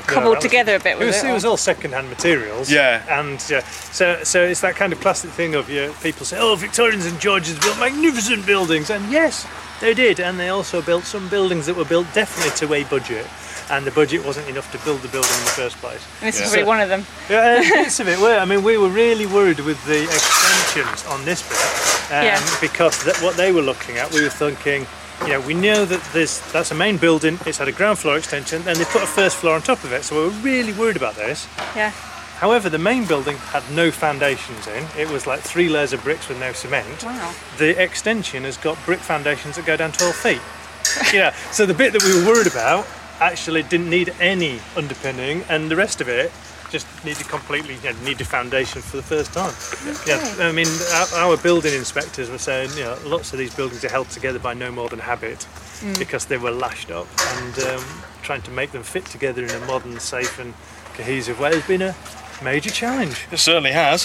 Cobbled together a bit, It was was, it? it was all second-hand materials. Yeah. And yeah, so so it's that kind of classic thing of yeah, people say, oh, Victorians and Georgians built magnificent buildings, and yes, they did, and they also built some buildings that were built definitely to a budget, and the budget wasn't enough to build the building in the first place. and this Yeah. is probably one of them. Yeah, uh, bits of it were. I mean, we were really worried with the extensions on this bit um, Yeah. because that, what they were looking at, we were thinking, you know, we know that there's that's a main building. It's had a ground floor extension, and they put a first floor on top of it. So we were really worried about this. Yeah. However, the main building had no foundations in. It was like three layers of bricks with no cement. Wow. The extension has got brick foundations that go down 12 feet. yeah, so the bit that we were worried about actually didn't need any underpinning, and the rest of it just needed completely you know, needed foundation for the first time. Yeah, I mean, our, our building inspectors were saying, you know, lots of these buildings are held together by no more than habit because they were lashed up, and um, trying to make them fit together in a modern, safe, and cohesive way has been a major challenge. it certainly has.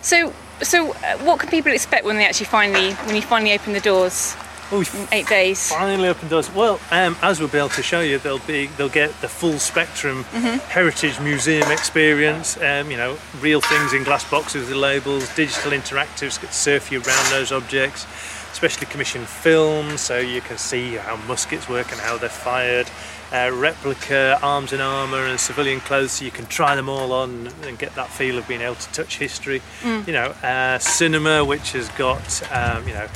So, so uh, what can people expect when they actually finally, when you finally open the doors Oh, eight days? finally open doors. Well, um, as we'll be able to show you, they'll be they'll get the full spectrum heritage museum experience. Um, you know, real things in glass boxes with labels, digital interactives that surf you around those objects, specially commissioned films so you can see how muskets work and how they're fired. Uh, replica arms and armour and civilian clothes so you can try them all on and get that feel of being able to touch history. You know, uh, cinema which has got um, you know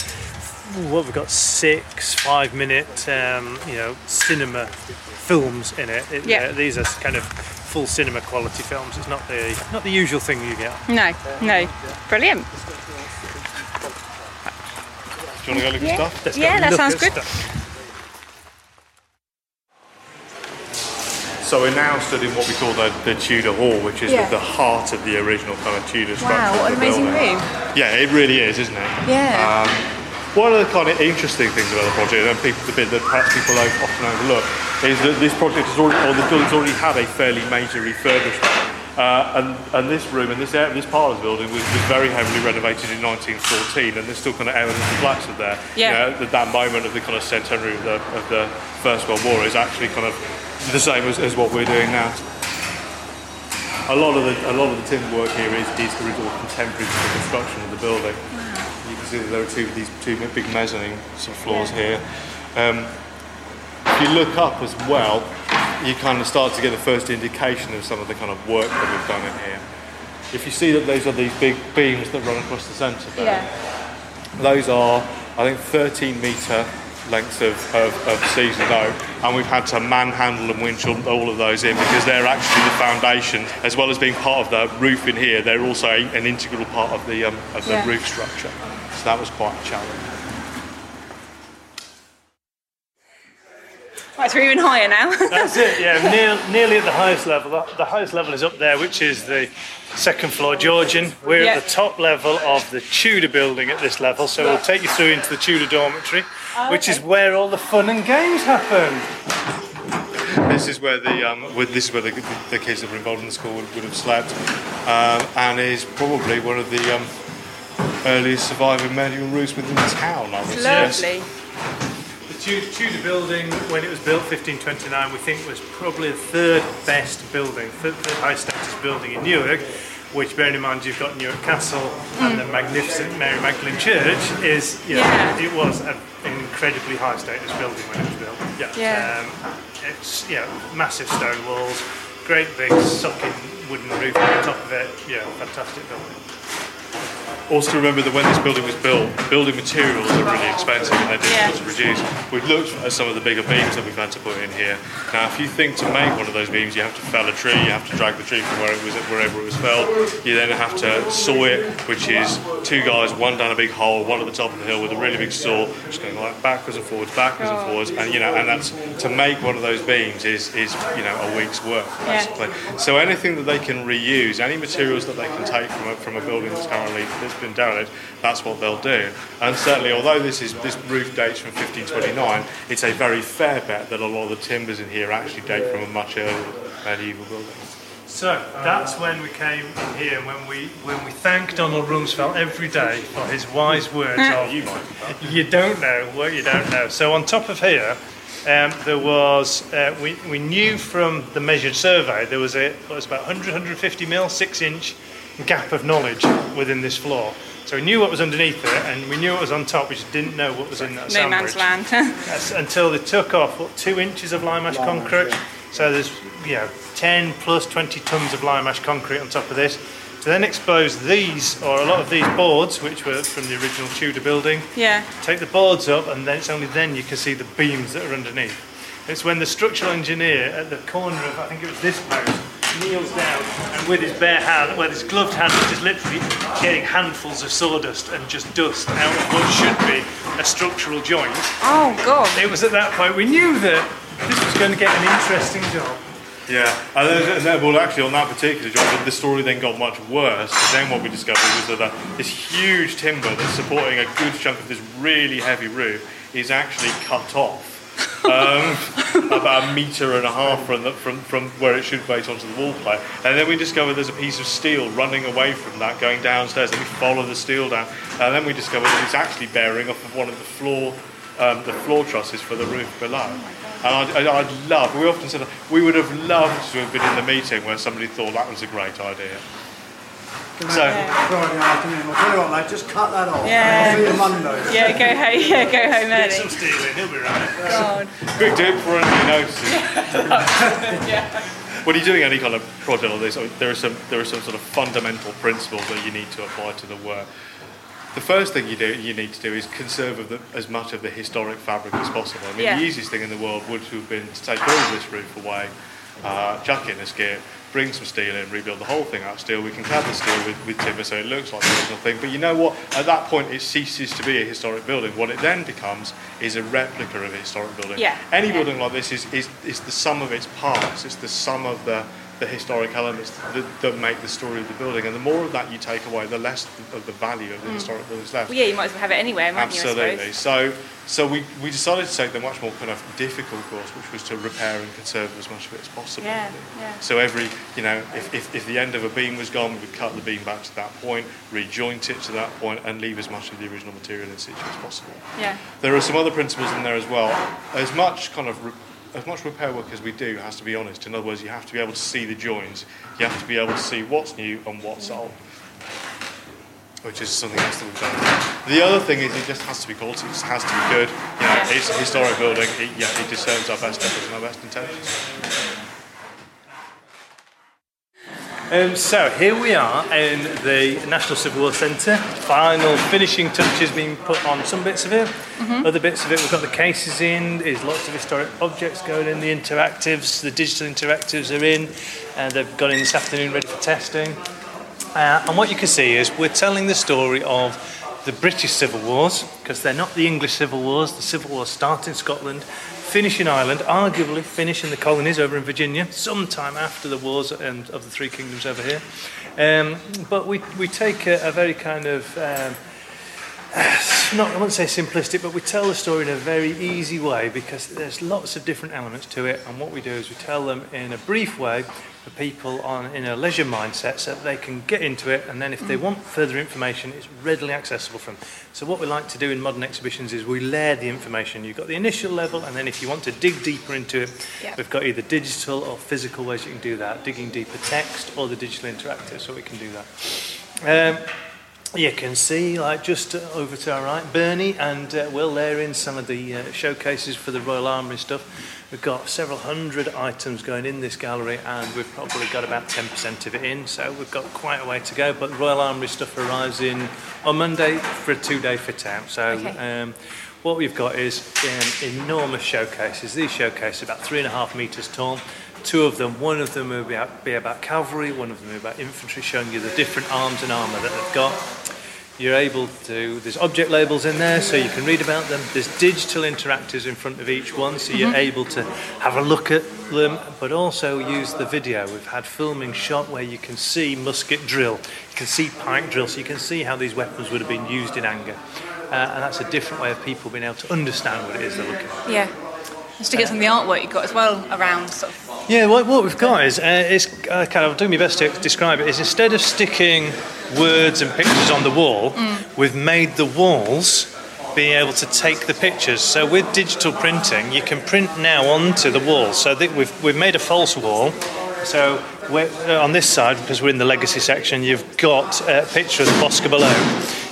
what we've got six five minute um, you know cinema films in it, It- Yeah. uh, these are kind of full cinema quality films it's not the not the usual thing you get No, no. Brilliant. Do you want to go look at stuff? Let's go Yeah, that sounds good. stuff. So we're now stood in what we call the, the Tudor Hall, which is Yeah. the heart of the original kind of Tudor structure. Wow, what an amazing building. room. Yeah, it really is, isn't it? Yeah. Um, one of the kind of interesting things about the project, and people, the bit that perhaps people o- often overlook, is that this project has already, or the building's already had a fairly major refurbishment. Uh, and, and this room and this, this part of the building was, was very heavily renovated in 1914, and there's still kind of evidence of flats of there. Yeah. You know, that, that moment of the kind of centenary of the, of the First World War is actually kind of the same as, as what we're doing now. A lot of the a lot of the timber work here is, is the result contemporary to the construction of the building. You can see that there are two these two big mezzanine sort of floors here. Um, if you look up as well, you kind of start to get the first indication of some of the kind of work that we've done in here. If you see that those are these big beams that run across the centre there, those are, I think, 13 metre lengths of, of, of seasoned oak, and we've had to manhandle and winch all, all of those in because they're actually the foundation, as well as being part of the roof in here. They're also an integral part of the um, of the Yeah. roof structure. So that was quite a challenge. Right, so we're even higher now. That's it, yeah, near, nearly at the highest level. The, the highest level is up there, which is the second floor Georgian. We're Yeah. at the top level of the Tudor building at this level, so we'll take you through into the Tudor dormitory, Oh, which is where all the fun and games happen. This is where the um, with, this is where the, the kids that were involved in the school would, would have slept, um, and is probably one of the um, earliest surviving medieval roofs within the town. I would suggest. Lovely. The Tu- Tudor building, when it was built 1529, we think was probably the third best building, third, third highest status building in Newark. Which, bearing in mind, you've got Newark Castle and the magnificent Mary Magdalene Church, is you know, Yeah. it was an incredibly high status building when it was built. Yeah. Yeah. Um, it's yeah, massive stone walls, great big sucking wooden roof on the top of it. Yeah, fantastic building. Also remember that when this building was built, building materials are really expensive and they're difficult to produce. We've looked at some of the bigger beams that we've had to put in here. Now, if you think to make one of those beams, you have to fell a tree, you have to drag the tree from where it was, wherever it was felled. You then have to saw it, which is two guys, one down a big hole, one at the top of the hill with a really big saw, just going like backwards and forwards, backwards and forwards, and you know, and that's to make one of those beams is is you know a week's work Yeah. basically. So anything that they can reuse, any materials that they can take from a, from a building that's currently that's been derelict, that's what they'll do. And certainly, although this is this roof dates from 1529, it's a very fair bet that a lot of the timbers in here actually date from a much earlier medieval building. So that's when we came in here, when we when we thanked Donald Rumsfeld every day for his wise words of You might you don't know what you don't know. So on top of here, um, there was uh, we we knew from the measured survey there was a was about 100 150 mil six inch gap of knowledge within this floor. So we knew what was underneath it, and we knew what was on top. We just didn't know what was in that No sandwich. man's land. That's until they took off what, two inches of lime ash concrete. So there's you know 10 plus 20 tons of lime ash concrete on top of this. To then expose these or a lot of these boards, which were from the original Tudor building. yeah. Take the boards up, and then it's only then you can see the beams that are underneath. It's when the structural engineer at the corner of I think it was this post kneels down and with his bare hand, with his gloved hand, is just literally getting handfuls of sawdust and just dust out of what should be a structural joint. Oh God. It was at that point we knew that this was going to get an interesting job. Yeah, and then, and then- well, actually, on that particular job, the story then got much worse. Because then what we discovered was that uh, this huge timber that's supporting a good chunk of this really heavy roof is actually cut off. Um, about a metre and a half from, the, from, from where it should base onto the wall plate. And then we discovered there's a piece of steel running away from that, going downstairs. And we follow the steel down. And then we discovered that it's actually bearing off of one of the floor, um, the floor trusses for the roof below. And I'd, I'd love, we often said, we would have loved to have been in the meeting where somebody thought that was a great idea. So, Friday afternoon. I'll tell you what, mate, just cut that off. Yeah. I'll see you Monday. Yeah, go home. Yeah, go home Get some early. steel he'll be right. God. quick tip for anybody notices. When you're doing any kind of project like this, there are some there are some sort of fundamental principles that you need to apply to the work. The first thing you do you need to do is conserve of the, as much of the historic fabric as possible. I mean, Yeah. the easiest thing in the world would have been to take all of this roof away, uh, chuck in a skip, bring some steel in, rebuild the whole thing out of steel. We can clad the steel with, with timber so it looks like the original thing. But you know what? At that point, it ceases to be a historic building. What it then becomes is a replica of a historic building. Yeah. Any Yeah. building like this is, is, is the sum of its parts. It's the sum of the, the historic elements that, that make the story of the building. And the more of that you take away, the less of the value of the mm. historic building is left. Well, yeah, you might as well have it anywhere, mightn't you? Absolutely. So, so we, we decided to take the much more kind of difficult course, which was to repair and conserve as much of it as possible. Yeah, yeah. So every, you know, if, if, if the end of a beam was gone, we would cut the beam back to that point, rejoint it to that point, and leave as much of the original material in situ as possible. Yeah. There are some other principles in there as well. As much kind of as much repair work as we do has to be honest. In other words, you have to be able to see the joins. You have to be able to see what's new and what's old. Which is something else that we've done. The other thing is it just has to be quality. It has to be good. You know, it's a historic building. It, yeah, it just serves our best efforts and our best intentions. Um, so here we are in the National Civil War Centre. Final finishing touches being put on some bits of it. Mhm. Other bits of it, we've got the cases in. There's lots of historic objects going in. The interactives, the digital interactives are in, and they've gone in this afternoon ready for testing. Uh, and what you can see is we're telling the story of the British Civil Wars, because they're not the English Civil Wars. The Civil Wars start in Scotland, finish in Ireland, arguably finish in the colonies over in Virginia, sometime after the wars and of the Three Kingdoms over here. Um, but we, we take a, a very kind of um, not I won't say simplistic, but we tell the story in a very easy way because there's lots of different elements to it, and what we do is we tell them in a brief way for people on in a leisure mindset so that they can get into it, and then if they want further information, it's readily accessible from. So what we like to do in modern exhibitions is we layer the information. You've got the initial level, and then if you want to dig deeper into it, Yeah. we've got either digital or physical ways you can do that, digging deeper text or the digital interactive, so we can do that. Um, you can see, like just uh, over to our right, Bernie and uh, Will there in some of the uh, showcases for the Royal Armoury stuff. We've got several hundred items going in this gallery, and we've probably got about 10% of it in, so we've got quite a way to go. But the Royal Armoury stuff arrives in on Monday for a two-day fit out. So. Okay. Um, what we've got is um, enormous showcases. These showcases are about three and a half metres tall. Two of them, one of them will be about, be about cavalry, one of them will be about infantry, showing you the different arms and armour that they've got. You're able to, there's object labels in there so you can read about them. There's digital interactives in front of each one so you're Mhm. able to have a look at them but also use the video. We've had filming shot where you can see musket drill, you can see pike drill, so you can see how these weapons would have been used in anger. Uh, and that's a different way of people being able to understand what it is they're looking at. Yeah. Just to get some of the artwork you've got as well around sort of. Yeah, what, what we've got is, uh, is uh, kind of doing my best to describe it, is instead of sticking words and pictures on the wall, Mm. we've made the walls being able to take the pictures. So with digital printing, you can print now onto the wall. So we've, we've made a false wall. So we're, uh, on this side, because we're in the legacy section, you've got a picture of the Boscobel.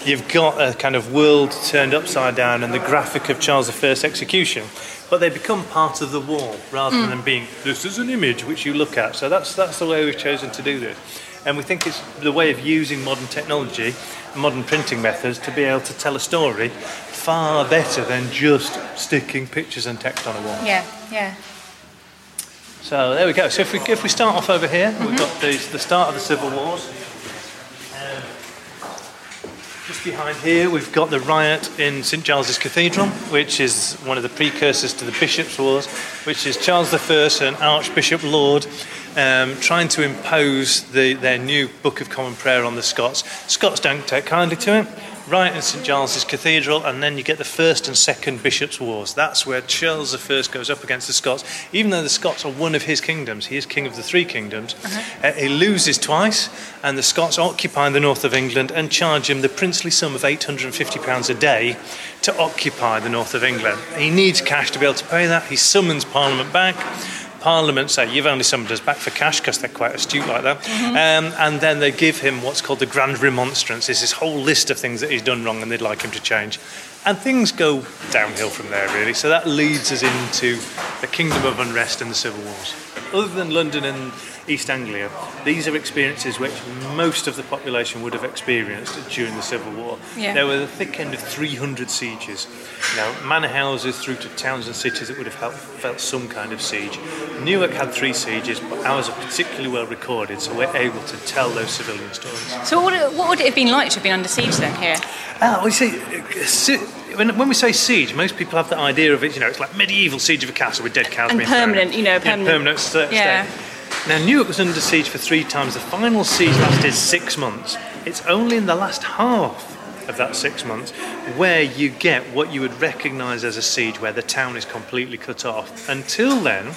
You've got a kind of world turned upside down and the graphic of Charles I's execution. But they become part of the wall rather Mm. than being this is an image which you look at. So that's that's the way we've chosen to do this. And we think it's the way of using modern technology, modern printing methods to be able to tell a story far better than just sticking pictures and text on a wall. Yeah, yeah. So there we go. So if we if we start off over here, we've got the, the start of the Civil Wars. Just behind here, we've got the riot in St Giles's Cathedral, which is one of the precursors to the Bishops' Wars, which is Charles I and Archbishop Laud um, trying to impose the, their new Book of Common Prayer on the Scots. Scots don't take kindly to it. Riot in St Giles's Cathedral, and then you get the First and Second Bishops' Wars. That's where Charles I goes up against the Scots. Even though the Scots are one of his kingdoms, he is king of the three kingdoms. Uh, he loses twice, and the Scots occupy the north of England and charge him the princely sum of £850 a day to occupy the north of England. He needs cash to be able to pay that. He summons Parliament back. Parliament say, You've only summoned us back for cash because they're quite astute like that. Um, and then they give him what's called the Grand Remonstrance. It's this whole list of things that he's done wrong and they'd like him to change. And things go downhill from there, really. So that leads us into the Kingdom of Unrest and the Civil Wars. Other than London and East Anglia, these are experiences which most of the population would have experienced during the Civil War. Yeah. There were the thick end of 300 sieges. Now, manor houses through to towns and cities that would have felt, felt some kind of siege. Newark had three sieges, but ours are particularly well recorded, so we're able to tell those civilian stories. So what would, it, what would it have been like to have been under siege then here? Ah, we see. uh, When, when we say siege, most people have the idea of it. You know, it's like medieval siege of a castle with dead cows And being thrown permanent, you know, Yeah, permanent- permanent sta- Yeah. stay. Now, Newark was under siege for three times. The final siege lasted six months. It's only in the last half of that six months where you get what you would recognise as a siege, where the town is completely cut off. Until then,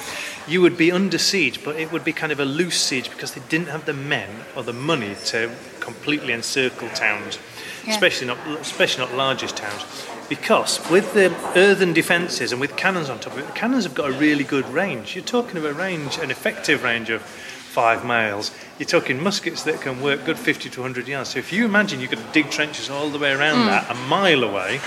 you would be under siege, but it would be kind of a loose siege because they didn't have the men or the money to completely encircle towns, Yeah. especially not especially not largest towns. Because with the earthen defences and with cannons on top of it, the cannons have got a really good range. You're talking of a range, an effective range of five miles. You're talking muskets that can work good 50 to 100 yards. So if you imagine you could dig trenches all the way around Mm. that, a mile away,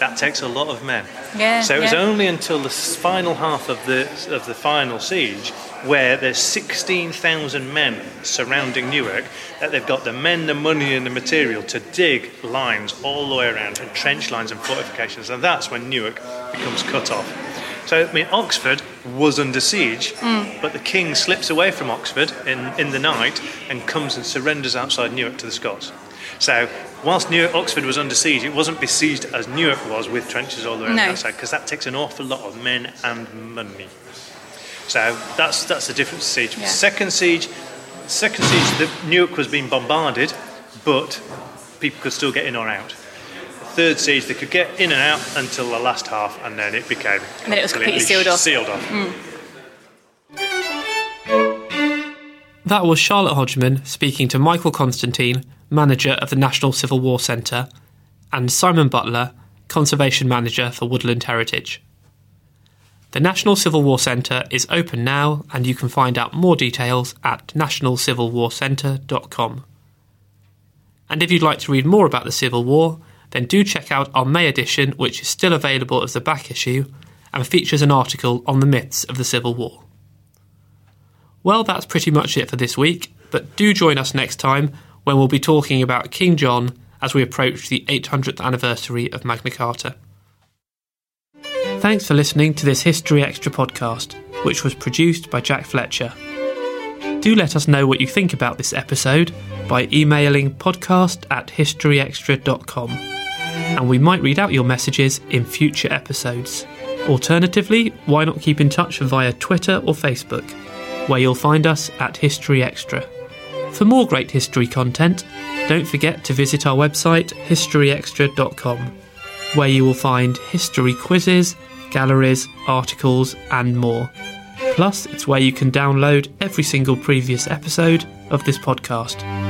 that takes a lot of men. Yeah, So it was yeah. only until the final half of the of the final siege where there's 16,000 men surrounding Newark, that they've got the men, the money, and the material to dig lines all the way around, and trench lines and fortifications, and that's when Newark becomes cut off. So, I mean, Oxford was under siege, Mm. but the king slips away from Oxford in, in the night and comes and surrenders outside Newark to the Scots. So, whilst Newark, Oxford was under siege, it wasn't besieged as Newark was with trenches all the way No. outside, because that takes an awful lot of men and money. So that's that's the difference. Siege. Yeah. Second siege, second siege. The Newark was being bombarded, but people could still get in or out. Third siege, they could get in and out until the last half, and then it became And then it was completely sealed off. Sealed off. Mm. That was Charlotte Hodgman speaking to Michael Constantine, manager of the National Civil War Centre, and Simon Butler, conservation manager for Woodland Heritage. The National Civil War Centre is open now, and you can find out more details at nationalcivilwarcentre.com. And if you'd like to read more about the Civil War, then do check out our May edition, which is still available as the back issue and features an article on the myths of the Civil War. Well, that's pretty much it for this week, but do join us next time when we'll be talking about King John as we approach the 800th anniversary of Magna Carta. Thanks for listening to this History Extra podcast, which was produced by Jack Fletcher. Do let us know what you think about this episode by emailing podcast at historyextra.com, and we might read out your messages in future episodes. Alternatively, why not keep in touch via Twitter or Facebook, where you'll find us at History Extra. For more great history content, don't forget to visit our website historyextra.com, where you will find history quizzes, galleries, articles, and more. Plus, it's where you can download every single previous episode of this podcast.